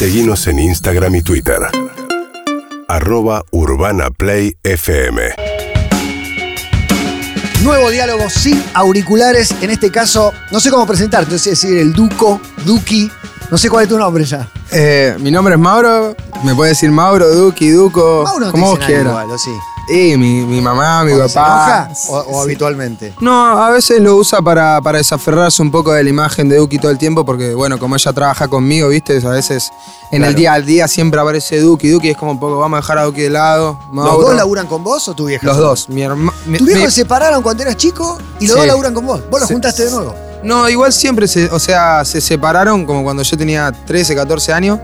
Seguimos en Instagram y Twitter. Arroba Urbana Play FM. Nuevo diálogo sin auriculares. En este caso, no sé cómo presentarte, es decir, el Duco, Duki. No sé cuál es tu nombre ya. Eh, mi nombre es Mauro, me puede decir Mauro, Duki, Duco, Mauro como vos quieras. igual, ¿o sí? Y mi, mi mamá, mi ¿Cuando se papá. enoja o, o habitualmente? No, a veces lo usa para, para desaferrarse un poco de la imagen de Duki todo el tiempo, porque bueno, como ella trabaja conmigo, viste, a veces en Claro. el día al día siempre aparece Duki, Duki es como un poco, vamos a dejar a Duki de lado. ¿Los dos laburan con vos o tu vieja? Los dos. Mi herma- mi- ¿Tu viejo mi- se separaron cuando eras chico y los Sí. dos laburan con vos? ¿Vos los Sí. juntaste de nuevo? No, igual siempre se, o sea, se separaron como cuando yo tenía 13, 14 años,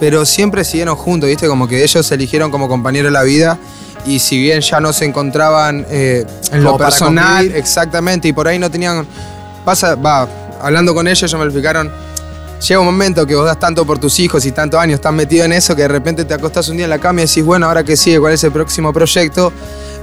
pero siempre siguieron juntos, ¿viste? Como que ellos se eligieron como compañero de la vida y si bien ya no se encontraban eh, en lo personal, exactamente, y por ahí no tenían, pasa, va, hablando con ellos, ellos me explicaron, llega un momento que vos das tanto por tus hijos y tantos años estás metido en eso que de repente te acostás un día en la cama y decís, bueno, ahora que sigue, ¿cuál es el próximo proyecto?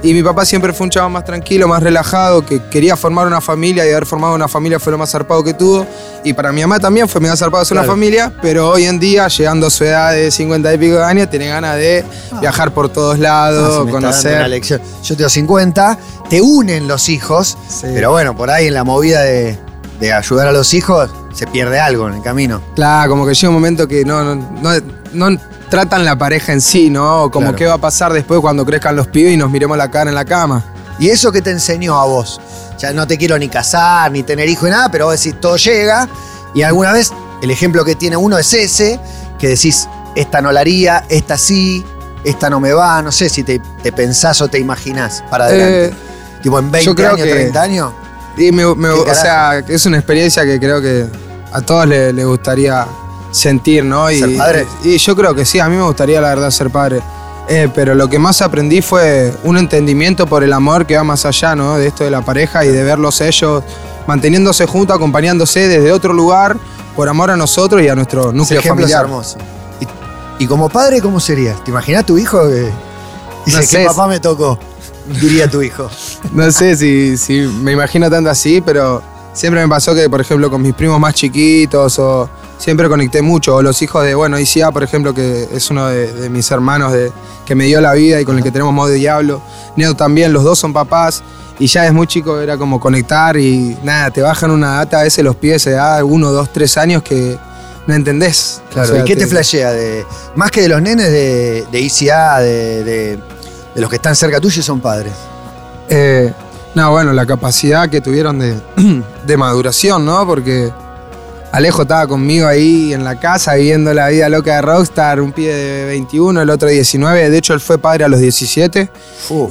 Y mi papá siempre fue un chavo más tranquilo, más relajado, que quería formar una familia y haber formado una familia fue lo más zarpado que tuvo. Y para mi mamá también fue mega zarpado hacer Claro. una familia, pero hoy en día, llegando a su edad de 50 y pico de años, tiene ganas de viajar por todos Ah, lados, una conocer. lección. Yo tengo 50, te unen los hijos, Sí. pero bueno, por ahí en la movida de, de ayudar a los hijos se pierde algo en el camino. Claro, como que llega un momento que no, no, no- no tratan la pareja en sí, ¿no? Como Claro. qué va a pasar después cuando crezcan los pibes y nos miremos la cara en la cama. ¿Y eso qué te enseñó a vos? Ya no te quiero ni casar, ni tener hijo ni nada, pero vos decís, todo llega. Y alguna vez el ejemplo que tiene uno es ese, que decís, esta no la haría, esta sí, esta no me va. No sé si te, te pensás o te imaginás para adelante. Eh, tipo en 20 yo creo años, que- 30 años. Y me- me- ¿Qué o sea, es una experiencia que creo que a todos le, le gustaría sentir, ¿no? Y, ¿Ser padre? Y, yo creo que sí, a mí me gustaría la verdad ser padre. Eh, pero lo que más aprendí fue un entendimiento por el amor que va más allá, ¿no? De esto de la pareja y de verlos ellos manteniéndose juntos, acompañándose desde otro lugar, por amor a nosotros y a nuestro Ese núcleo ejemplo es familiar. hermoso. Y, y como padre, ¿cómo serías? ¿Te imaginás tu hijo que dice No que sé. papá me tocó? Diría tu hijo. No sé si, si me imagino tanto así, pero siempre me pasó que, por ejemplo, con mis primos más chiquitos o siempre conecté mucho. O los hijos de, bueno, ICA, por ejemplo, que es uno de, de mis hermanos de, que me dio la vida y con el que tenemos modo de diablo. Neo también, los dos son papás. Y ya es muy chico, era como conectar y nada, te bajan una data a veces los pies de edad, uno, dos, tres años que no entendés. Claro, O sea, ¿y qué te flashea? De, más que de los nenes de, de ICA, de, de- de los que están cerca tuyo son padres. Eh, no, bueno, la capacidad que tuvieron de, de maduración, ¿no? Porque Alejo estaba conmigo ahí en la casa viviendo la vida loca de Rockstar, un pibe de 21, el otro de 19. De hecho, él fue padre a los 17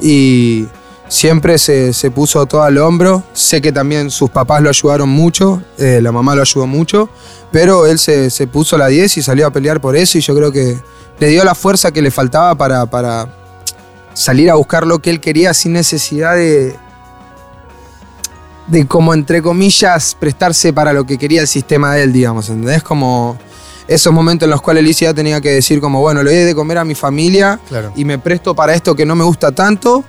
y siempre se, se puso todo al hombro. Sé que también sus papás lo ayudaron mucho, eh, la mamá lo ayudó mucho, pero él se, se puso la 10 y salió a pelear por eso y yo creo que le dio la fuerza que le faltaba para, para salir a buscar lo que él quería sin necesidad de, de como entre comillas prestarse para lo que quería el sistema de él, digamos, ¿entendés? Como esos momentos en los cuales Alicia tenía que decir como, bueno, le doy de comer a mi familia Claro. y me presto para esto que no me gusta tanto,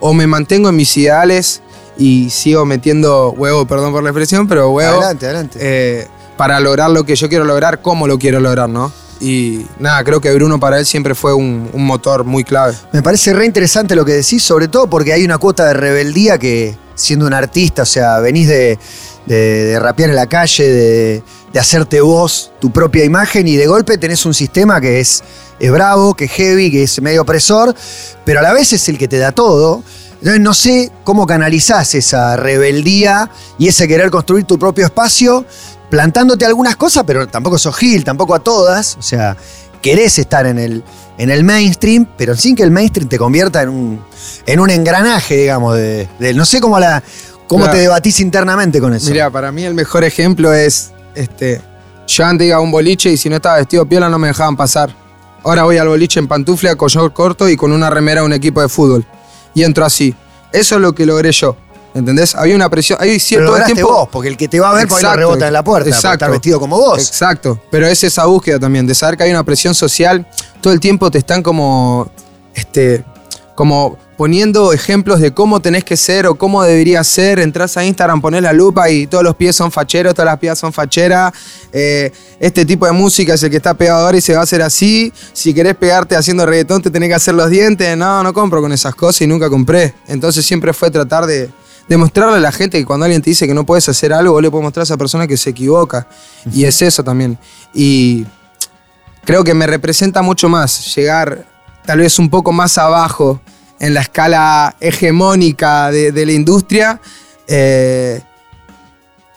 o me mantengo en mis ideales y sigo metiendo huevo, perdón por la expresión, pero huevo Adelante, adelante. eh, para lograr lo que yo quiero lograr, cómo lo quiero lograr, ¿no? Y nada, creo que Bruno para él siempre fue un, motor muy clave. Me parece re interesante lo que decís, sobre todo porque hay una cuota de rebeldía que, siendo un artista, o sea, venís de, de, de rapear en la calle, de, de hacerte vos tu propia imagen y de golpe tenés un sistema que es, es bravo, que es heavy, que es medio opresor, pero a la vez es el que te da todo. Entonces no sé cómo canalizás esa rebeldía y ese querer construir tu propio espacio, plantándote algunas cosas, pero tampoco sos Gil, tampoco a todas. O sea, querés estar en el, en el mainstream, pero sin que el mainstream te convierta en un, en un engranaje, digamos, de, de- no sé cómo la cómo Claro. te debatís internamente con eso. Mira, para mí el mejor ejemplo es, este, yo antes iba a un boliche y si no estaba vestido piola no me dejaban pasar. Ahora voy al boliche en pantufla, collar corto y con una remera de un equipo de fútbol. Y entro así. Eso es lo que logré yo. ¿Entendés? Había una presión. Hay pero cierto lo el lograste tiempo. vos, porque el que te va a ver por ahí lo Exacto, rebota en la puerta, por exacto. estar vestido como vos. Exacto, pero es esa búsqueda también, de saber que hay una presión social, todo el tiempo te están como, este, como poniendo ejemplos de cómo tenés que ser o cómo deberías ser. Entras a Instagram, pones la lupa y todos los pies son facheros, todas las pies son facheras. Eh, este tipo de música es el que está pegado ahora y se va a hacer así. Si querés pegarte haciendo reggaetón, te tenés que hacer los dientes. No, no compro con esas cosas y nunca compré. Entonces siempre fue tratar de demostrarle a la gente que cuando alguien te dice que no puedes hacer algo, vos le puedes mostrar a esa persona que se equivoca. Y es eso también. Y creo que me representa mucho más llegar tal vez un poco más abajo en la escala hegemónica de, de la industria. eh,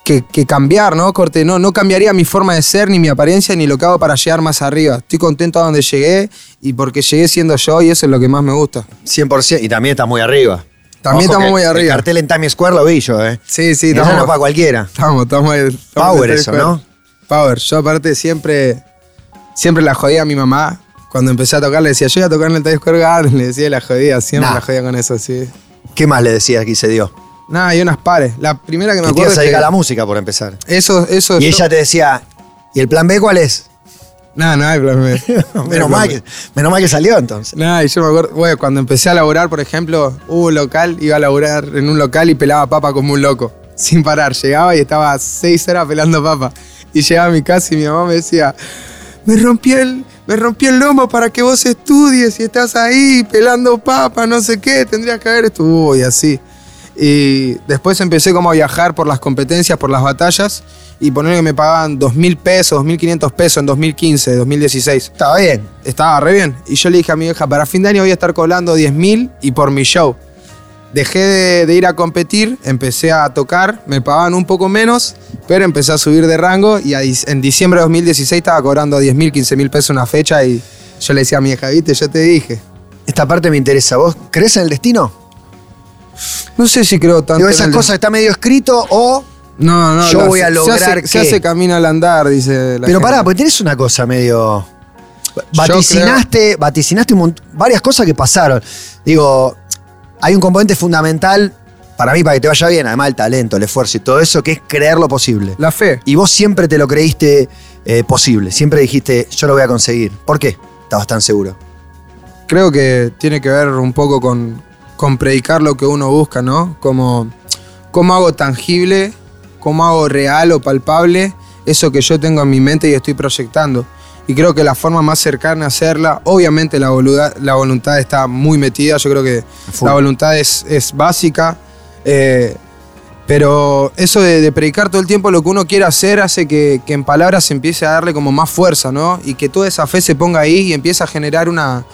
que, que cambiar, ¿no? Corte, no, no cambiaría mi forma de ser, ni mi apariencia, ni lo que hago para llegar más arriba. Estoy contento a donde llegué y porque llegué siendo yo y eso es lo que más me gusta. 100%. Y también estás muy arriba. También Ojo estamos muy El arriba. cartel en Times Square lo vi yo, ¿eh? Sí, sí, estamos, no para cualquiera. estamos, estamos, estamos Power eso, ¿no? Power. Yo aparte siempre, siempre la jodía a mi mamá. Cuando empecé a tocar le decía, yo voy a tocar en el Times Square Garden, le decía y la jodía, siempre Nah. la jodía con eso, sí. ¿Qué más le decías que se dio? Nada, y unas pares. La primera que me te acuerdo ibas a es dedicar que a la música, por empezar. eso, eso Y yo- ella te decía, ¿y el plan B cuál es? Nada, no hay plan B. No menos, mal que, menos mal que salió entonces. Nada, y yo me acuerdo, bueno, cuando empecé a laburar, por ejemplo, hubo un local, iba a laburar en un local y pelaba papa como un loco, sin parar. Llegaba y estaba seis horas pelando papa. Y llegaba a mi casa y mi mamá me decía, me rompí el, me rompí el lomo para que vos estudies y estás ahí pelando papa, no sé qué, tendrías que haber estudiado y así. Y después empecé como a viajar por las competencias, por las batallas, y poner que me pagaban dos mil pesos, dos mil quinientos pesos en 2015, 2016 Estaba bien. estaba re bien. Y yo le dije a mi hija, para fin de año voy a estar cobrando 10 mil y por mi show. Dejé de, de ir a competir, empecé a tocar, me pagaban un poco menos, pero empecé a subir de rango y a en diciembre de 2016 estaba cobrando 10 mil, 15 mil pesos una fecha y yo le decía a mi hija, viste, yo te dije. Esta parte me interesa. ¿Vos crees en el destino? No sé si creo tanto. Digo, en esas el- cosas está medio escrito o... No, no, yo la- voy a se lograr hace, se que- hace camino al andar, dice la Pero gente. pará, pues tenés una cosa medio... Vaticinaste, vaticinaste un mont- varias cosas que pasaron. Digo, hay un componente fundamental para mí, para que te vaya bien, además el talento, el esfuerzo y todo eso, que es creer lo posible. La fe. Y vos siempre te lo creíste eh, posible, siempre dijiste, yo lo voy a conseguir. ¿Por qué? Estabas tan seguro. creo que tiene que ver un poco con, con predicar lo que uno busca, ¿no? Como cómo hago tangible, cómo hago real o palpable eso que yo tengo en mi mente y estoy proyectando. Y creo que la forma más cercana a hacerla, obviamente la voluntad, la voluntad está muy metida, yo creo que la voluntad es, es básica, eh, pero eso de, de predicar todo el tiempo lo que uno quiere hacer hace que, que en palabras se empiece a darle como más fuerza, ¿no? Y que toda esa fe se ponga ahí y empiece a generar una,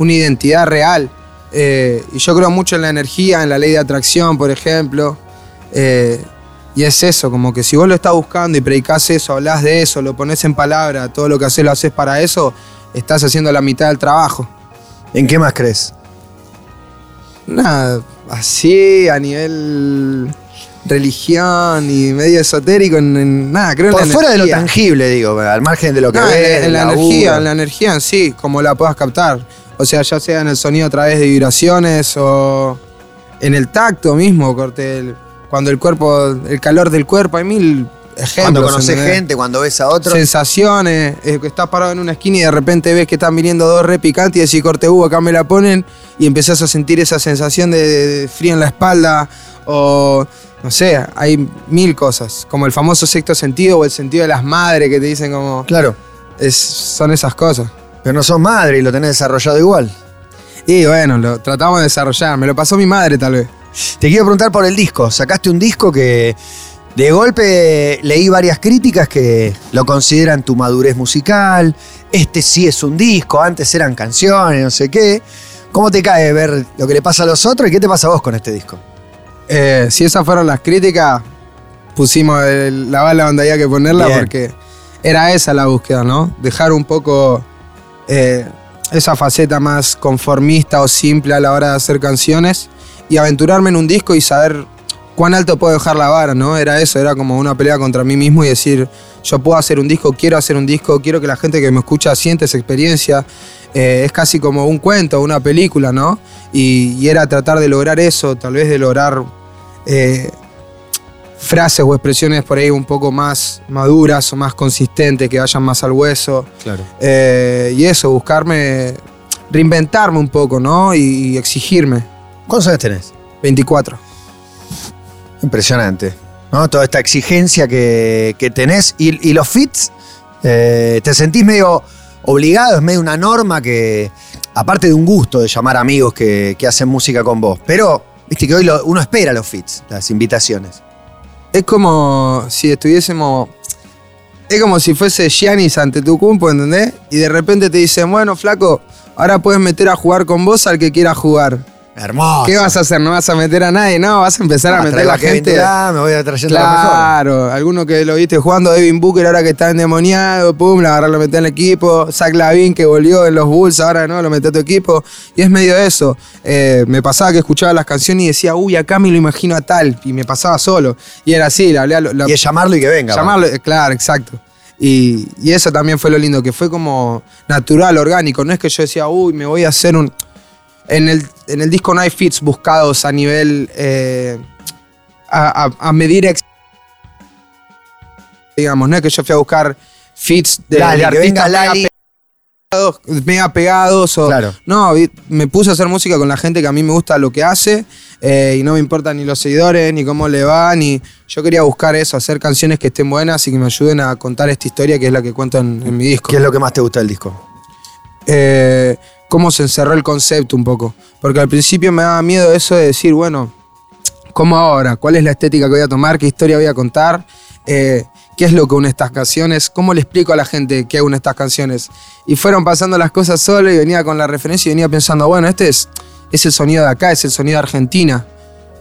una identidad real. Eh, y yo creo mucho en la energía, en la ley de atracción, por ejemplo. Eh, y es eso, como que si vos lo estás buscando y predicás eso, hablas de eso, lo pones en palabra, todo lo que haces lo haces para eso, estás haciendo la mitad del trabajo. ¿En qué más crees? Nada, así a nivel religión y medio esotérico, en, en- nada, creo Por en la fuera de lo tangible, digo, al margen de lo que No, ves, en la energía, en la energía en sí, como la puedas captar. O sea, ya sea en el sonido a través de vibraciones o en el tacto mismo, corte, el- cuando el cuerpo, el calor del cuerpo, hay mil ejemplos. Cuando conoces ¿entendés? gente, cuando ves a otros. sensaciones, eh, que estás parado en una esquina y de repente ves que están viniendo dos re picantes y decís, corte, uh, acá me la ponen, y empezás a sentir esa sensación de, de frío en la espalda, o no sé, hay mil cosas, como el famoso sexto sentido o el sentido de las madres que te dicen como, Claro, es, son esas cosas. Pero no sos madre y lo tenés desarrollado igual. Y bueno, lo tratamos de desarrollar, me lo pasó mi madre tal vez. Te quiero preguntar por el disco. Sacaste un disco que de golpe leí varias críticas que lo consideran tu madurez musical. Este sí es un disco, antes eran canciones, no sé qué. ¿Cómo te cae ver lo que le pasa a los otros y qué te pasa a vos con este disco? Eh, si esas fueron las críticas, pusimos el- la bala donde había que ponerla Bien. porque era esa la búsqueda, ¿no? Dejar un poco eh, esa faceta más conformista o simple a la hora de hacer canciones y aventurarme en un disco y saber cuán alto puedo dejar la vara, ¿no? Era eso, era como una pelea contra mí mismo y decir, yo puedo hacer un disco, quiero hacer un disco, quiero que la gente que me escucha siente esa experiencia. Eh, es casi como un cuento, una película, ¿no? Y, era tratar de lograr eso, tal vez de lograr eh, frases o expresiones por ahí un poco más maduras o más consistentes, que vayan más al hueso. Claro. Eh, y eso, buscarme, reinventarme un poco, ¿no? Y, y exigirme. ¿Cuántos años tenés? 24. Impresionante. ¿no? Toda esta exigencia que, que tenés. Y, y los fits, eh, ¿te sentís medio obligado? Es medio una norma que, aparte de un gusto de llamar amigos que, que hacen música con vos. Pero, viste que hoy lo- uno espera los fits, las invitaciones. Es como si estuviésemos. Es como si fuese Giannis ante tu cumpo, ¿entendés? Y de repente te dicen, bueno, flaco, ahora puedes meter a jugar con vos al que quiera jugar. Hermoso. ¿Qué vas a hacer? ¿No vas a meter a nadie? No, vas a empezar a Ah, meter a la gente. Me voy a trayendo lo mejor. Claro, alguno que lo viste jugando Devin Booker ahora que está endemoniado, pum, lo agarró, lo metió en el equipo. Zach Lavin que volvió en los Bulls, ahora no, lo metió a tu equipo. Y es medio eso. Eh, me pasaba que escuchaba las canciones y decía, uy, acá me lo imagino a tal. Y me pasaba solo. Y era así, le hablé a lo- la- Y es llamarlo y que venga. Llamarlo, eh, claro, exacto. Y, y eso también fue lo lindo, que fue como natural, orgánico. No es que yo decía, uy, me voy a hacer un. En el, en el disco no hay fits buscados a nivel. eh, a, a- a medir. ex- digamos, no es que yo fui a buscar fits de, Lali, de artistas mega Lali. pegados, mega pegados. O, Claro. No, me puse a hacer música con la gente que a mí me gusta lo que hace. eh, y no me importan ni los seguidores, ni cómo le va, ni. Yo quería buscar eso, hacer canciones que estén buenas y que me ayuden a contar esta historia que es la que cuento en, en mi disco. ¿Qué es lo que más te gusta del disco? Eh, cómo se encerró el concepto un poco. Porque al principio me daba miedo eso de decir, bueno, ¿cómo ahora? ¿Cuál es la estética que voy a tomar? ¿Qué historia voy a contar? Eh, ¿Qué es lo que une estas canciones? ¿Cómo le explico a la gente qué une estas canciones? Y fueron pasando las cosas solo y venía con la referencia y venía pensando, bueno, este es, es el sonido de acá, es el sonido de Argentina.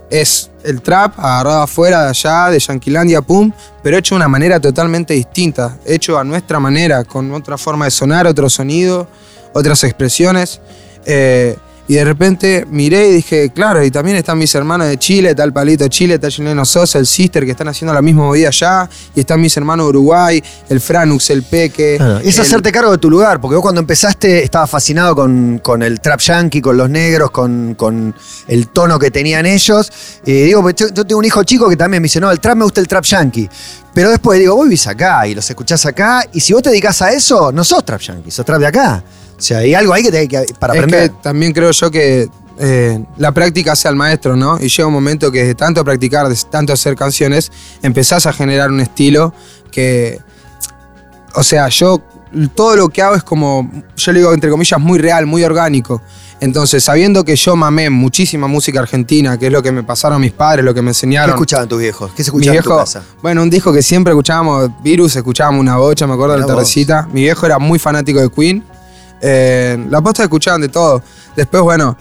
Es el trap agarrado afuera de allá, de Yanquilandia, pum, pero hecho de una manera totalmente distinta, hecho a nuestra manera, con otra forma de sonar, otro sonido, otras expresiones. Eh, y de repente miré y dije, claro, y también están mis hermanos de Chile, el Palito Chile, está Juliano Sosa, el Sister, que están haciendo la misma movida allá, y están mis hermanos de Uruguay, el Franux, el Peque. Claro, Es el- hacerte cargo de tu lugar, porque vos cuando empezaste estabas fascinado con, con el trap yankee, con los negros, con, con el tono que tenían ellos. Y digo, pues yo, yo tengo un hijo chico que también me dice, no, el trap me gusta el trap yankee. Pero después digo, vos vivís acá y los escuchás acá, y si vos te dedicás a eso, no sos trap yankee, sos trap de acá. O sea, hay algo ahí que te que para es aprender. que también creo yo que eh, la práctica hace al maestro, ¿no? Y llega un momento que de tanto practicar, de tanto hacer canciones, empezás a generar un estilo que. O sea, yo todo lo que hago es como, yo le digo entre comillas, muy real, muy orgánico. Entonces, sabiendo que yo mamé muchísima música argentina, que es lo que me pasaron mis padres, lo que me ¿Qué enseñaron. escuchaban tus viejos? ¿Qué se escuchaba en tu viejo, casa? bueno, un disco que siempre escuchábamos, Virus, escuchábamos una bocha, me acuerdo de la tardecita. Mi viejo era muy fanático de Queen. Eh, la posta escuchaban de todo. Después, bueno,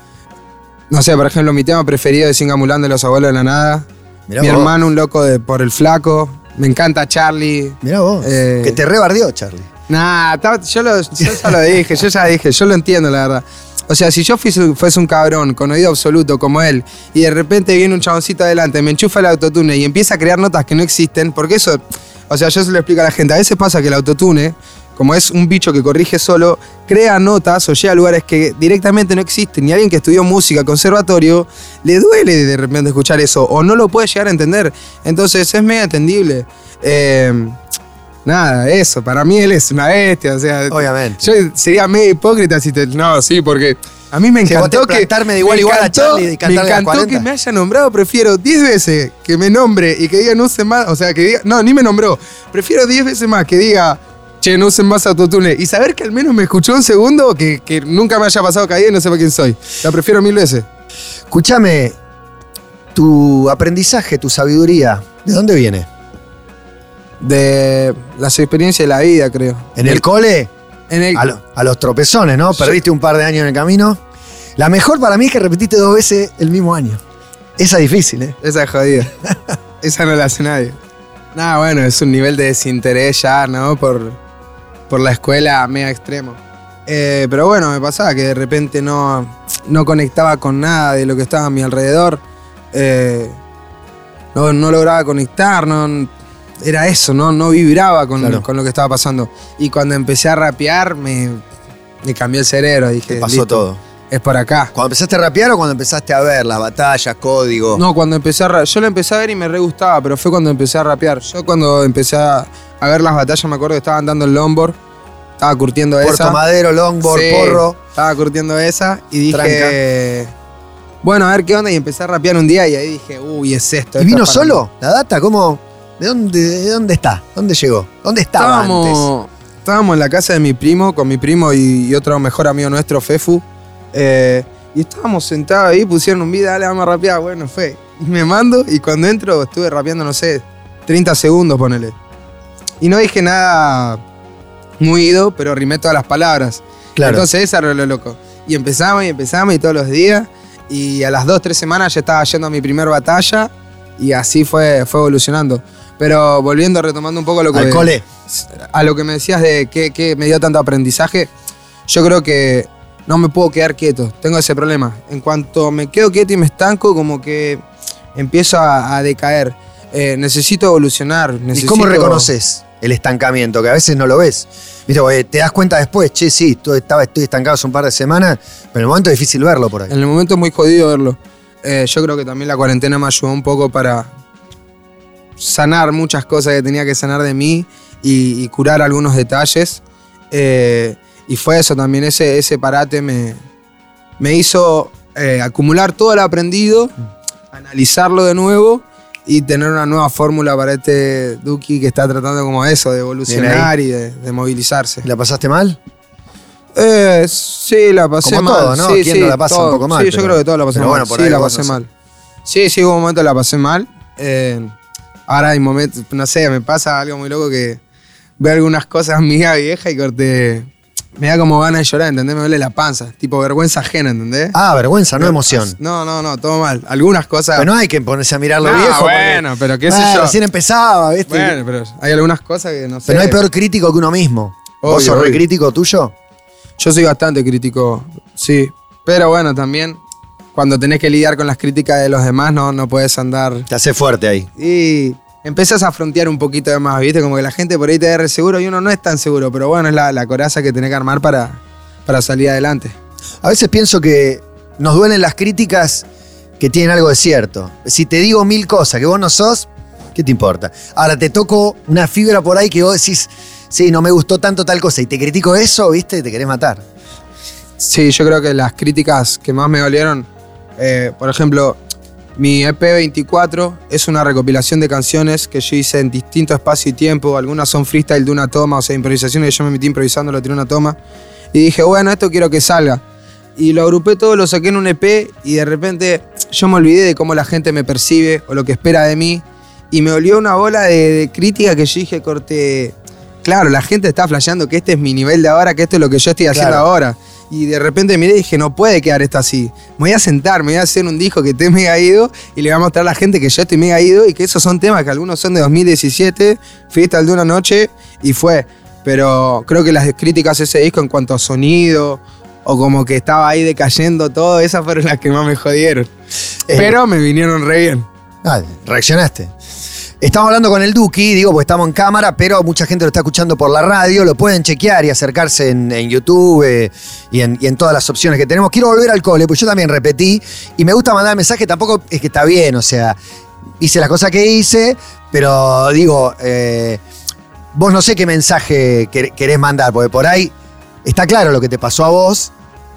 no sé, por ejemplo, mi tema preferido es Singamulán de los abuelos de la nada. Mirá mi vos. hermano, un loco de por el flaco. Me encanta Charlie. Mirá vos. Eh, que te rebardeó, Charlie. Nah, yo, lo, yo ya lo dije, yo ya dije, yo lo entiendo, la verdad. O sea, si yo fuese, fuese un cabrón con oído absoluto como él y de repente viene un chaboncito adelante, me enchufa el autotune y empieza a crear notas que no existen, porque eso, o sea, yo se lo explico a la gente, a veces pasa que el autotune, como es un bicho que corrige solo, crea notas o llega a lugares que directamente no existen. Y alguien que estudió música, conservatorio, le duele de repente escuchar eso o no lo puede llegar a entender. Entonces es medio entendible. Eh, nada, eso, para mí él es una bestia, o sea, Obviamente. yo sería medio hipócrita si te. No, sí, porque a mí me encantó que. plantarme de igual igual a encantó- Charlie y Me encantó 40. que me haya nombrado. Prefiero 10 veces que me nombre y que diga no usen más. O sea, que diga. No, ni me nombró. Prefiero 10 veces más que diga. Che, no usen más autotune. Y saber que al menos me escuchó un segundo que, que nunca me haya pasado caída y no sepa quién soy. La prefiero mil veces. Escúchame, tu aprendizaje, tu sabiduría, ¿de dónde viene? De las experiencias de la vida, creo. ¿En el cole? En el, A, lo- a los tropezones, ¿no? Perdiste un par de años en el camino. La mejor para mí es que repetiste dos veces el mismo año. Esa es difícil, ¿eh? Esa es jodida. Esa no la hace nadie. Nada, bueno, es un nivel de desinterés ya, ¿no? Por, por la escuela mega extremo. Eh, pero bueno, me pasaba que de repente no, no conectaba con nada de lo que estaba a mi alrededor. Eh, no, no lograba conectar, no, era eso, ¿no? No vibraba con, Claro. con lo que estaba pasando. Y cuando empecé a rapear, me, me cambió el cerebro. Dije, Te pasó "Listo, todo. Es por acá. ¿Cuando empezaste a rapear o cuando empezaste a ver las batallas, código? No, cuando empecé a ra- Yo lo empecé a ver y me re gustaba, pero fue cuando empecé a rapear. Yo cuando empecé a, a ver las batallas, me acuerdo que estaban dando el longboard. Estaba curtiendo Puerto esa. Madero, longboard, Sí, porro. Estaba curtiendo esa y dije. bueno, a ver qué onda, y empecé a rapear un día y ahí dije, uy, es esto. ¿Y esto vino es para mí". solo? ¿La data? ¿Cómo? ¿De dónde, ¿De dónde está? ¿Dónde llegó? ¿Dónde estaba antes? Estábamos, estábamos en la casa de mi primo, con mi primo y, y otro mejor amigo nuestro, Fefu. Eh, y estábamos sentados ahí, pusieron un video, dale, vamos a rapear. Bueno, fue. Y me mando y cuando entro estuve rapeando, no sé, 30 segundos, ponele. Y no dije nada muy ido, pero rimé todas las palabras. Claro. Entonces eso era lo loco. Y empezamos y empezamos y todos los días. Y a las dos, tres semanas ya estaba yendo a mi primer batalla. Y así fue, fue evolucionando. Pero volviendo, retomando un poco lo que Al cole. a lo que me decías de qué, qué me dio tanto aprendizaje, yo creo que no me puedo quedar quieto. Tengo ese problema. En cuanto me quedo quieto y me estanco, como que empiezo a, a decaer. Eh, necesito evolucionar. ¿Y cómo reconoces el estancamiento? Que a veces no lo ves. Viste, porque te das cuenta después, che, sí, tú estaba, estoy estancado hace un par de semanas, pero en el momento es difícil verlo por ahí. En el momento es muy jodido verlo. Eh, yo creo que también la cuarentena me ayudó un poco para sanar muchas cosas que tenía que sanar de mí y, y curar algunos detalles. Eh, y fue eso también, ese, ese parate me, me hizo eh, acumular todo lo aprendido, analizarlo de nuevo y tener una nueva fórmula para este Duki que está tratando como eso, de evolucionar y de, de movilizarse. ¿La pasaste mal? Eh, sí, la pasé Como mal. todo, ¿no? Sí, ¿Quién sí, no la pasa un todo. poco mal? Sí, yo Pero- creo que todos la pasamos bueno, mal. sí, la pasé no sé. mal. Sí, sí, hubo un momento la pasé mal. Eh, ahora hay momentos, no sé, me pasa algo muy loco que veo algunas cosas mías viejas y corte. Me da como ganas de llorar, ¿entendés? Me duele la panza. Tipo vergüenza ajena, ¿entendés? Ah, vergüenza, no emoción. No, no, no, todo mal. Algunas cosas. Pero no hay que ponerse a mirar lo No, viejo. porque- bueno, pero qué sé Ah, yo. Recién empezaba, ¿viste? Bueno, pero hay algunas cosas que no sé. Pero no hay peor crítico que uno mismo. ¿Vos Obvio, sos re crítico tuyo? Yo soy bastante crítico, sí. Pero bueno, también cuando tenés que lidiar con las críticas de los demás, no, no puedes andar. Te hace fuerte ahí. Y empezás a frontear un poquito de más, ¿viste? Como que la gente por ahí te da re seguro y uno no es tan seguro. Pero bueno, es la, la coraza que tenés que armar para, para salir adelante. A veces pienso que nos duelen las críticas que tienen algo de cierto. Si te digo mil cosas que vos no sos, ¿qué te importa? Ahora te toco una fibra por ahí que vos decís, sí, no me gustó tanto tal cosa y te critico eso, ¿viste? Te querés matar. Sí, yo creo que las críticas que más me dolieron, eh, por ejemplo, mi EP 24 es una recopilación de canciones que yo hice en distinto espacio y tiempo. Algunas son freestyle de una toma, o sea, improvisaciones que yo me metí improvisando, lo tiré una toma. Y dije, bueno, esto quiero que salga. Y lo agrupé todo, lo saqué en un EP y de repente yo me olvidé de cómo la gente me percibe o lo que espera de mí. Y me olió una bola de, de crítica que yo dije, corte, claro, la gente está flasheando que este es mi nivel de ahora, que esto es lo que yo estoy haciendo Claro. ahora. Y de repente miré y dije, no puede quedar esto así. Me voy a sentar, me voy a hacer un disco que esté mega ido y le voy a mostrar a la gente que yo estoy mega ido y que esos son temas que algunos son de 2017, freestyle de una noche y fue. Pero creo que las críticas a ese disco en cuanto a sonido o como que estaba ahí decayendo todo, esas fueron las que más me jodieron. Eh, Pero me vinieron re bien. Ah, reaccionaste. Estamos hablando con el Duki, digo, porque estamos en cámara, pero mucha gente lo está escuchando por la radio, lo pueden chequear y acercarse en, en YouTube eh, y, en, y en todas las opciones que tenemos. Quiero volver al cole, pues yo también repetí y me gusta mandar mensaje, tampoco es que está bien, o sea, hice las cosas que hice, pero digo, eh, vos no sé qué mensaje quer- querés mandar, porque por ahí está claro lo que te pasó a vos,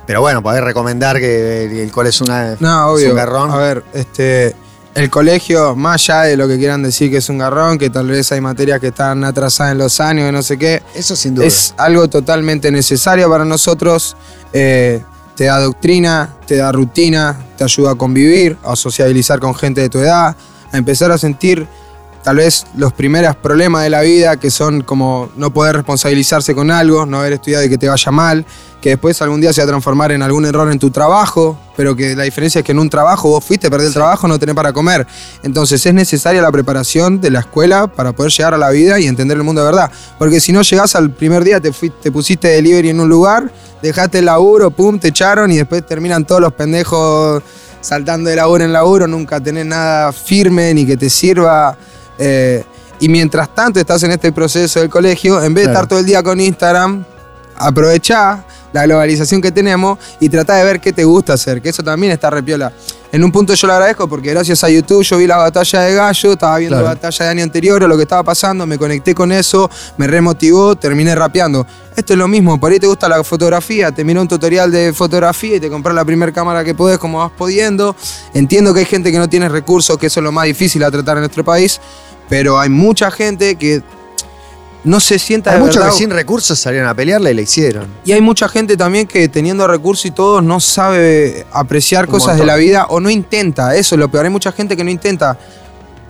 pero bueno, podés recomendar que el cole es una... No, es obvio. un garrón. A ver, este. El colegio, más allá de lo que quieran decir que es un garrón, que tal vez hay materias que están atrasadas en los años y no sé qué, Eso sin duda. es algo totalmente necesario para nosotros. eh, te da doctrina, te da rutina, te ayuda a convivir, a sociabilizar con gente de tu edad, a empezar a sentir tal vez los primeros problemas de la vida, que son como no poder responsabilizarse con algo, no haber estudiado y que te vaya mal, que después algún día se va a transformar en algún error en tu trabajo, pero que la diferencia es que en un trabajo vos fuiste, perdés el trabajo, no tenés para comer. Entonces es necesaria la preparación de la escuela para poder llegar a la vida y entender el mundo de verdad. Porque si no llegás al primer día, te, fuiste, te pusiste delivery en un lugar, dejaste el laburo, pum, te echaron y después terminan todos los pendejos saltando de laburo en laburo, nunca tenés nada firme ni que te sirva. Eh, y mientras tanto estás en este proceso del colegio, en vez de Claro. estar todo el día con Instagram, aprovechá, la globalización que tenemos y trata de ver qué te gusta hacer, que eso también está repiola. En un punto yo lo agradezco porque gracias a YouTube yo vi la batalla de Gallo, estaba viendo Claro. la batalla de año anterior o lo que estaba pasando, me conecté con eso, me remotivó, terminé rapeando. Esto es lo mismo, por ahí te gusta la fotografía, te miró un tutorial de fotografía y te compras la primera cámara que podés como vas pudiendo. Entiendo que hay gente que no tiene recursos, que eso es lo más difícil a tratar en nuestro país, pero hay mucha gente que no se sienta Hay de muchos verdad- que sin recursos salieron a pelearla y la hicieron. y hay mucha gente también que teniendo recursos y todo no sabe apreciar Un cosas de la vida o no intenta. Eso es lo peor. Hay mucha gente que no intenta.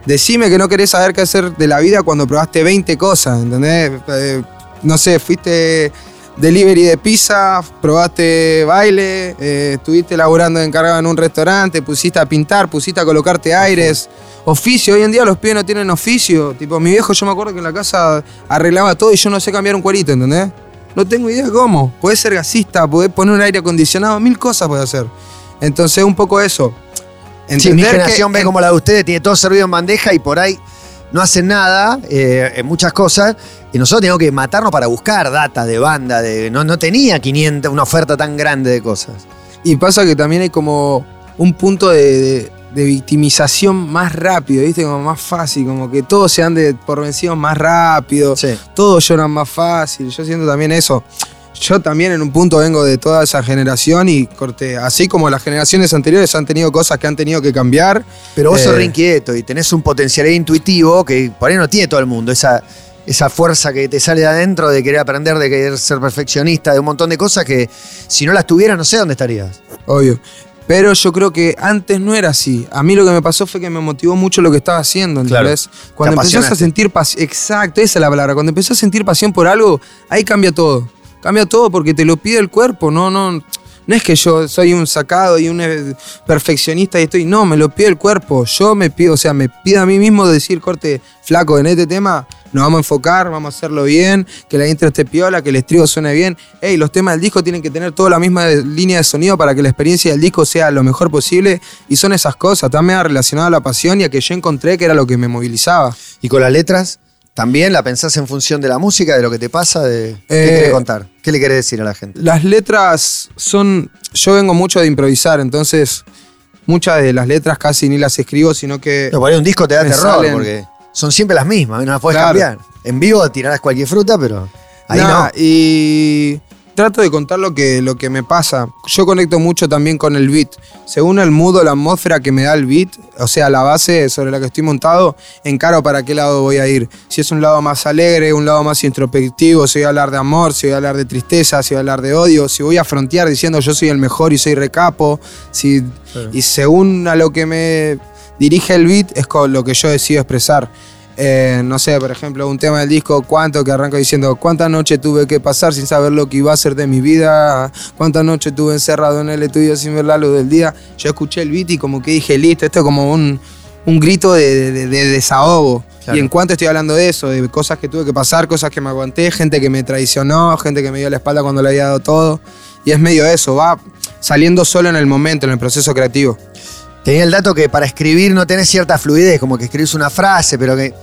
Decime que no querés saber qué hacer de la vida cuando probaste 20 cosas, ¿entendés? Eh, no sé, fuiste delivery de pizza, probaste baile, eh, estuviste laburando encargado en un restaurante, pusiste a pintar, pusiste a colocarte aires. Oficio, hoy en día los pibes no tienen oficio. Tipo, mi viejo, yo me acuerdo que en la casa arreglaba todo y yo no sé cambiar un cuerito, ¿entendés? No tengo idea cómo. Podés ser gasista, podés poner un aire acondicionado, mil cosas podés hacer. Entonces, un poco eso. Sí, mi Entender que generación ve en- como la de ustedes, tiene todo servido en bandeja y por ahí no hacen nada eh, en muchas cosas. Y nosotros teníamos que matarnos para buscar data de banda. De, no, no tenía 500, una oferta tan grande de cosas. Y pasa que también hay como un punto de, de- de victimización más rápido, ¿viste? Como más fácil, como que todos se dan de por vencidos más rápido, Sí. todos lloran más fácil. Yo siento también eso. Yo también en un punto vengo de toda esa generación y corté, así como las generaciones anteriores han tenido cosas que han tenido que cambiar. Pero vos sos Eh. re inquieto y tenés un potencial intuitivo que por ahí no tiene todo el mundo. Esa, esa fuerza que te sale de adentro de querer aprender, de querer ser perfeccionista, de un montón de cosas que si no las tuvieras no sé dónde estarías. Obvio. Pero yo creo que antes no era así. A mí lo que me pasó fue que me motivó mucho lo que estaba haciendo, Claro. ¿entendés? Cuando Te empezás a sentir pasión. Exacto, esa es la palabra. Cuando empezás a sentir pasión por algo, ahí cambia todo. Cambia todo porque te lo pide el cuerpo, no, no. No es que yo soy un sacado y un eh, perfeccionista y estoy. No, me lo pide el cuerpo. Yo me pido, o sea, me pido a mí mismo decir, corte, flaco, en este tema nos vamos a enfocar, vamos a hacerlo bien, que la intro esté piola, que el estribo suene bien. Ey, los temas del disco tienen que tener toda la misma línea de sonido para que la experiencia del disco sea lo mejor posible. Y son esas cosas, también relacionadas a la pasión y a que yo encontré que era lo que me movilizaba. Y con las letras, ¿también la pensás en función de la música, de lo que te pasa? De, ¿Qué Eh, querés contar? ¿Qué le querés decir a la gente? Las letras son. Yo vengo mucho de improvisar, entonces muchas de las letras casi ni las escribo, sino que. No, por ahí un disco te da terror salen- porque son siempre las mismas, no las puedes Claro. cambiar. En vivo tirarás cualquier fruta, pero ahí Nah, no. Y trato de contar lo que, lo que me pasa. Yo conecto mucho también con el beat. Según el mood o la atmósfera que me da el beat, o sea, la base sobre la que estoy montado, encaro para qué lado voy a ir. Si es un lado más alegre, un lado más introspectivo, si voy a hablar de amor, si voy a hablar de tristeza, si voy a hablar de odio, si voy a frontear diciendo yo soy el mejor y soy recapo. Si, Y según a lo que me dirige el beat, es con lo que yo decido expresar. Eh, no sé, por ejemplo, un tema del disco Cuánto que arranca diciendo cuántas noches tuve que pasar sin saber lo que iba a ser de mi vida, cuántas noches tuve encerrado en el estudio sin ver la luz del día. Yo escuché el beat y como que dije, listo, esto es como un, un grito de, de- de desahogo. Claro. Y en cuanto estoy hablando de eso, de cosas que tuve que pasar, cosas que me aguanté, gente que me traicionó, gente que me dio la espalda cuando le había dado todo. Y es medio eso, va saliendo solo en el momento, en el proceso creativo. Tenía el dato que para escribir no tenés cierta fluidez, como que escribís una frase, pero que.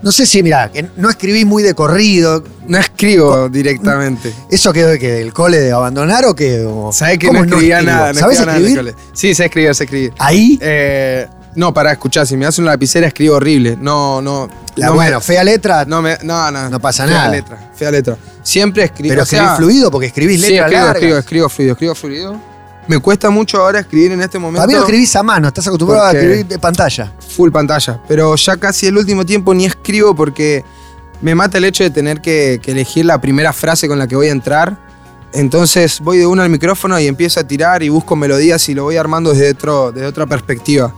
No sé si, mirá, que no escribís muy de corrido. No escribo directamente. ¿Eso quedó de que del cole de abandonar o qué? ¿Sabes que ¿cómo no escribía nada? No ¿Sabés nada escribir? escuela. Sí, sé escribir, sé escribir. Ahí, Eh, no, para escuchar, si me das una lapicera escribo horrible. No, no. la no me- fea letra, no, me, no, no. No pasa fea nada. letra, fea letra. Siempre escribo. pero o sea, escribís fluido porque escribís Sí, letras escribo, largas. escribo, escribo fluido, escribo fluido. Me cuesta mucho ahora escribir en este momento. Mí lo escribís a mano, estás acostumbrado a escribir de pantalla. full pantalla. Pero ya casi el último tiempo ni escribo porque me mata el hecho de tener que, que elegir la primera frase con la que voy a entrar. Entonces voy de uno al micrófono y empiezo a tirar y busco melodías y lo voy armando desde, otro, desde otra perspectiva.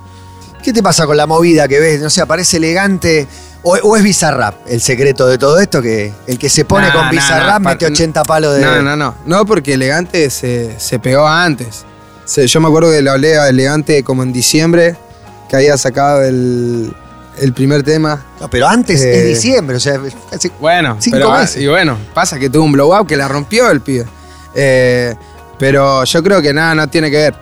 ¿Qué te pasa con la movida que ves? No sé, aparece elegante. O, o es Bizarrap el secreto de todo esto, que el que se pone Nah, con Bizarrap nah, mete pa- 80 palos de. No, no, no. No, porque Elegante se, se pegó antes. Se- yo me acuerdo que le hablé a Elegante como en diciembre, que había sacado el, el primer tema. No, pero antes Eh, es diciembre, o sea, hace- Bueno, Cinco pero, meses. y bueno, pasa que tuvo un blow up que la rompió el pibe. Eh, pero yo creo que nada, no tiene que ver.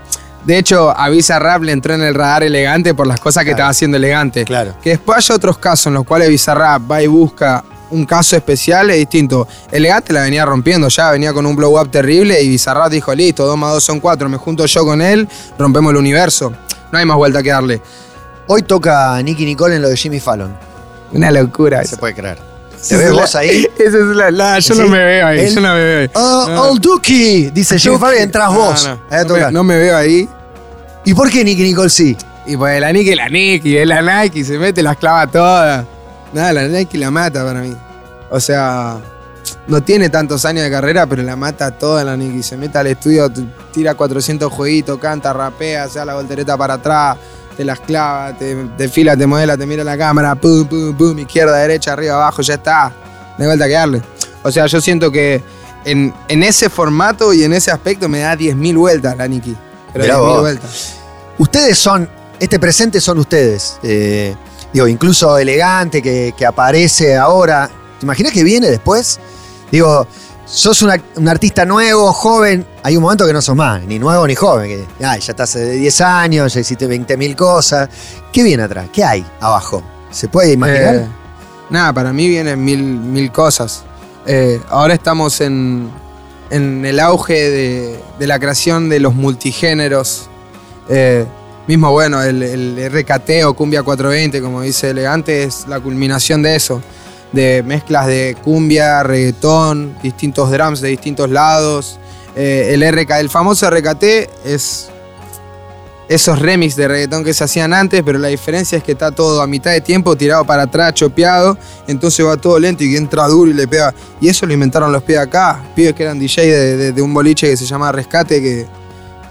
De hecho, a Bizarrap le entró en el radar elegante por las cosas que Claro. estaba haciendo elegante. Claro. Que después hay otros casos en los cuales Bizarrap va y busca un caso especial, es distinto. Elegante la venía rompiendo ya, venía con un blow up terrible y Bizarrap dijo, listo, 2 más 2 son 4, me junto yo con él, rompemos el universo. No hay más vuelta que darle. Hoy toca Nicky Nicole en lo de Jimmy Fallon. Una locura. Se puede creer. ¿Te es ves vos ahí? Esa es la, la- yo ¿Sí? no me veo ahí, Él- yo no me veo ahí. No. Old Dookie, dice Jimmy Fallon entras No, vos. me, no me veo ahí. ¿Y por qué Nicky Nicole sí? Y pues la Nike, la Nike, es la Nike, se mete, las clava todas. Nada, la Nike la mata para mí. O sea, no tiene tantos años de carrera, pero la mata toda la Nike. Se mete al estudio, tira 400 jueguitos, canta, rapea, se da la voltereta para atrás, te las clava, te, te fila, te modela, te mira la cámara, pum, pum, pum, izquierda, derecha, arriba, abajo, ya está. No hay vuelta que darle. O sea, yo siento que en, en ese formato y en ese aspecto me da 10.000 vueltas la Nike. Pero Mirá 10.000 vos. vueltas. Ustedes son, este presente son ustedes. Eh, digo, incluso elegante que, que aparece ahora. ¿Te imaginas que viene después? Digo, sos una- un artista nuevo, joven. Hay un momento que no sos más, ni nuevo ni joven. Que, ay, ya estás de 10 años, ya hiciste 20.000 cosas. ¿Qué viene atrás? ¿Qué hay abajo? ¿Se puede imaginar? Eh, nada, para mí vienen mil, mil cosas. Eh, ahora estamos en, en el auge de, la creación de los multigéneros. Eh, mismo, bueno, el, RKT o Cumbia 420, como dice Elegante, es la culminación de eso. De mezclas de cumbia, reggaetón, distintos drums de distintos lados. Eh, el, el famoso RKT es esos remix de reggaetón que se hacían antes, pero la diferencia es que está todo a mitad de tiempo tirado para atrás, chopeado, entonces va todo lento y entra duro y le pega. Y eso lo inventaron los pibes acá, pibes que eran DJ de, de- de un boliche que se llama Rescate, que,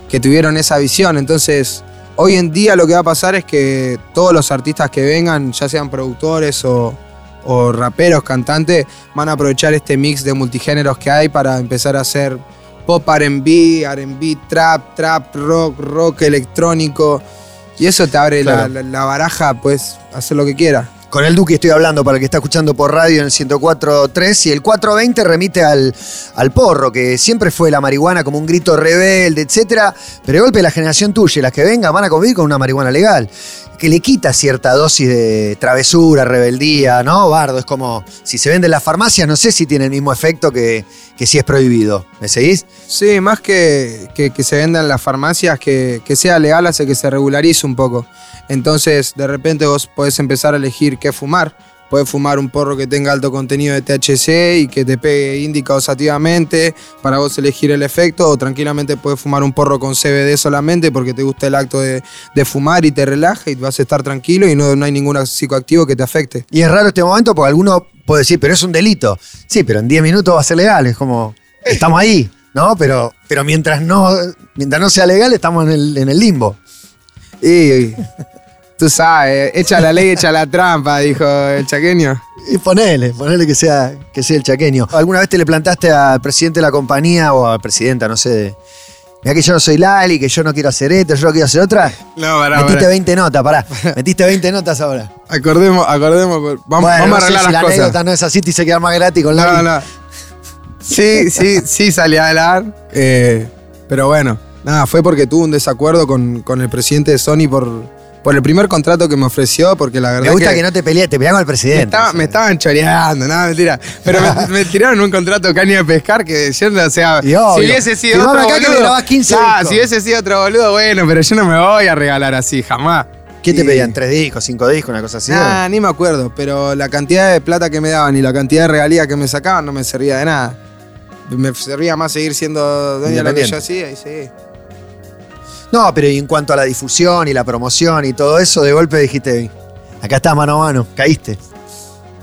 que tuvieron esa visión. Entonces, hoy en día lo que va a pasar es que todos los artistas que vengan, ya sean productores o, o raperos, cantantes, van a aprovechar este mix de multigéneros que hay para empezar a hacer pop RB, RB, trap, trap, rock, rock electrónico. Y eso te abre la- Claro. la, la baraja, pues, hacer lo que quieras. Con el Duque estoy hablando para el que está escuchando por radio en el 104.3 y el 420 remite al, al porro, que siempre fue la marihuana como un grito rebelde, etcétera. Pero de golpe la generación tuya y las que vengan van a convivir con una marihuana legal, que le quita cierta dosis de travesura, rebeldía, ¿no? Bardo, es como si se vende en las farmacias, no sé si tiene el mismo efecto que, que si es prohibido. ¿Me seguís? Sí, más que, que, que se vendan en las farmacias, que, que sea legal hace que se regularice un poco. Entonces, de repente vos podés empezar a elegir qué fumar. Puedes fumar un porro que tenga alto contenido de THC y que te pegue índica o sativamente para vos elegir el efecto. O tranquilamente puedes fumar un porro con CBD solamente porque te gusta el acto de, de fumar y te relaja y vas a estar tranquilo y no, no hay ningún psicoactivo que te afecte. Y es raro este momento porque alguno puede decir, pero es un delito. Sí, pero en 10 minutos va a ser legal. Es como, estamos ahí, ¿no? Pero, pero mientras, no, mientras no sea legal, estamos en el, en el limbo. Y tú sabes, echa la ley, echa la trampa, dijo el chaqueño. Y ponele, ponele que sea, que sea el chaqueño. ¿Alguna vez te le plantaste al presidente de la compañía o a la presidenta, no sé, de, Mirá que yo no soy Lali, que yo no quiero hacer esto, yo no quiero hacer otra? No, pará, Metiste pará. 20 notas, pará. Metiste 20 notas ahora. Acordemos, acordemos. Vamos, Bueno, vamos no a sé arreglar si la las cosas. anécdota no es así, te hice quedar más gratis con Lali. No, no. Sí, sí, sí salí a hablar. eh, pero bueno, nada, fue porque tuve un desacuerdo con, con el presidente de Sony por, por el primer contrato que me ofreció, porque la verdad Me gusta que, que no te pelees, te peleas con el me, presidente. estaba- o sea. me estaban choreando, nada, mentira. Pero me, me tiraron un contrato caña de pescar que yo o sea, obvio. si hubiese sido otro acá que me boludo, grabás 15 nah, si hubiese sido otro boludo, bueno, pero yo no me voy a regalar así, jamás. ¿Qué te Y- pedían? ¿Tres discos, cinco discos, una cosa así? Nah, ni me acuerdo, pero la cantidad de plata que me daban y la cantidad de regalías que me sacaban no me servía de nada. Me servía más seguir siendo dueño de lo que yo hacía y sí. No, pero y en cuanto a la difusión y la promoción y todo eso, de golpe dijiste, acá está mano a mano, caíste.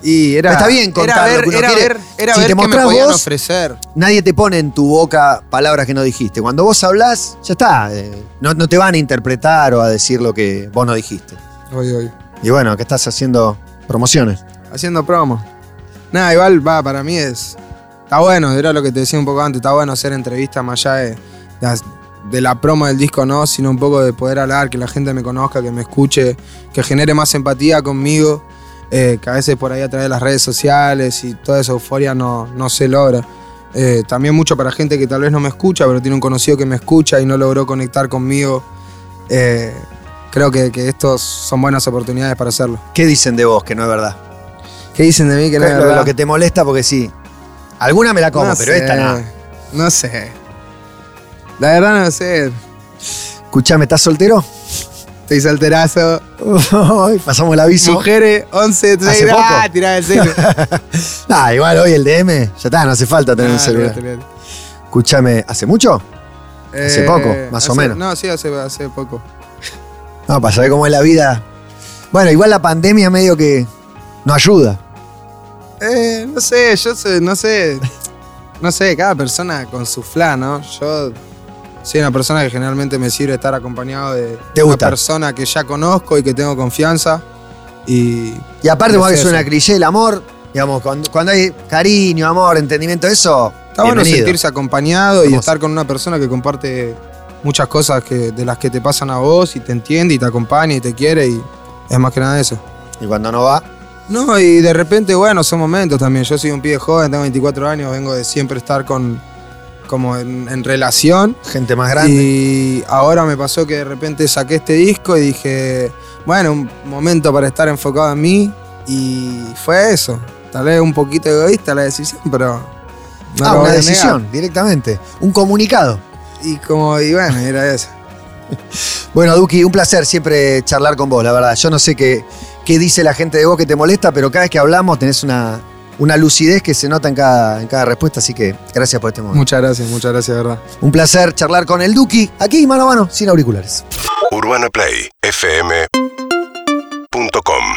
Y era, Está bien contar era lo ver, que uno era quiere. ver, era Si ver te qué me mostrás podían vos- ofrecer. Nadie te pone en tu boca palabras que no dijiste. Cuando vos hablás, ya está. eh, no, no te van a interpretar o a decir lo que vos no dijiste. Hoy, hoy. Y bueno, que estás haciendo promociones. Haciendo promo. Nada, igual va, para mí es. Está bueno, era lo que te decía un poco antes, está bueno hacer entrevistas más allá de, de la promo del disco, no, sino un poco de poder hablar, que la gente me conozca, que me escuche, que genere más empatía conmigo, eh, que a veces por ahí a través de las redes sociales y toda esa euforia no, no se logra. Eh, también mucho para gente que tal vez no me escucha, pero tiene un conocido que me escucha y no logró conectar conmigo. Eh, creo que, que estos son buenas oportunidades para hacerlo. ¿Qué dicen de vos que no es verdad? ¿Qué dicen de mí que no es lo, verdad? lo que te molesta, porque sí. Alguna me la como, No pero sé, esta no. No sé. La verdad no sé. Escuchame, ¿estás soltero? Estoy solterazo. Uy, Pasamos el aviso. Mujeres, 11, 6, ¿Hace poco? ah, tirá el celu. Ah, igual hoy el DM, ya está, no hace falta tener un Ah, celular. olvidate, olvidate. Escúchame, ¿hace mucho? Hace poco, más o menos. No, sí, hace, hace poco. No, para saber cómo es la vida. Bueno, igual la pandemia medio que no ayuda. Eh, no sé, yo sé, no sé. No sé, cada persona con su fla, ¿no? Yo soy una persona que generalmente me sirve estar acompañado de ¿Te una persona que ya conozco y que tengo confianza. Y Y aparte, No vos que sé, suena cliché, el amor, digamos, cuando, cuando hay cariño, amor, entendimiento, eso. está bueno sentirse acompañado y estar con una persona que comparte muchas cosas que, de las que te pasan a vos y te entiende y te acompaña y te quiere y es más que nada eso. Y cuando no va, No, y de repente, bueno, son momentos también. Yo soy un pibe joven, tengo 24 años, vengo de siempre estar con como en, en relación. gente más grande. Y ahora me pasó que de repente saqué este disco y dije, bueno, un momento para estar enfocado en mí. Y fue eso. Tal vez un poquito egoísta la decisión, pero. no ah, una decisión, negar. directamente. Un comunicado. Y como, y bueno, era eso. Bueno, Duki, un placer siempre charlar con vos, la verdad. Yo no sé qué, qué dice la gente de vos que te molesta, pero cada vez que hablamos tenés una, una lucidez que se nota en cada, en cada respuesta, así que gracias por este momento. Muchas gracias, muchas gracias, de verdad. Un placer charlar con el Duki, aquí mano a mano, sin auriculares. Urbana Play, fm.com